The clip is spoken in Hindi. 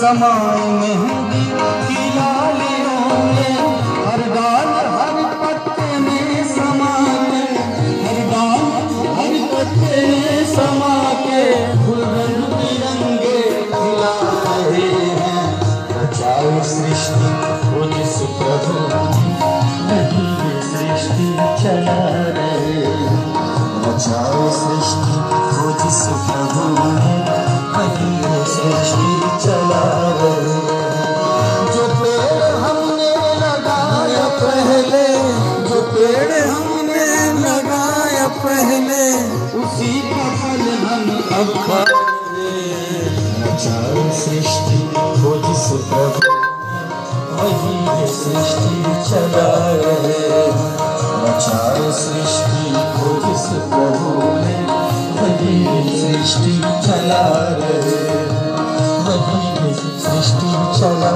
समाए मेहंदी की लालियों में। हर डाल हर पत्ते में समा के हर डाल हर पत्ते में समा के फूल रंग बिरंगे खिला रहे हैं। रचाओ सृष्टि वो जिस प्रभु सृष्टि चला रहे हैं। हम रहे। रचाओ सृष्टि जिस प्रभु वही सृष्टि चला रहे। सृष्टि को जिस प्रभु वही सृष्टि चला रहे वही सृष्टि चला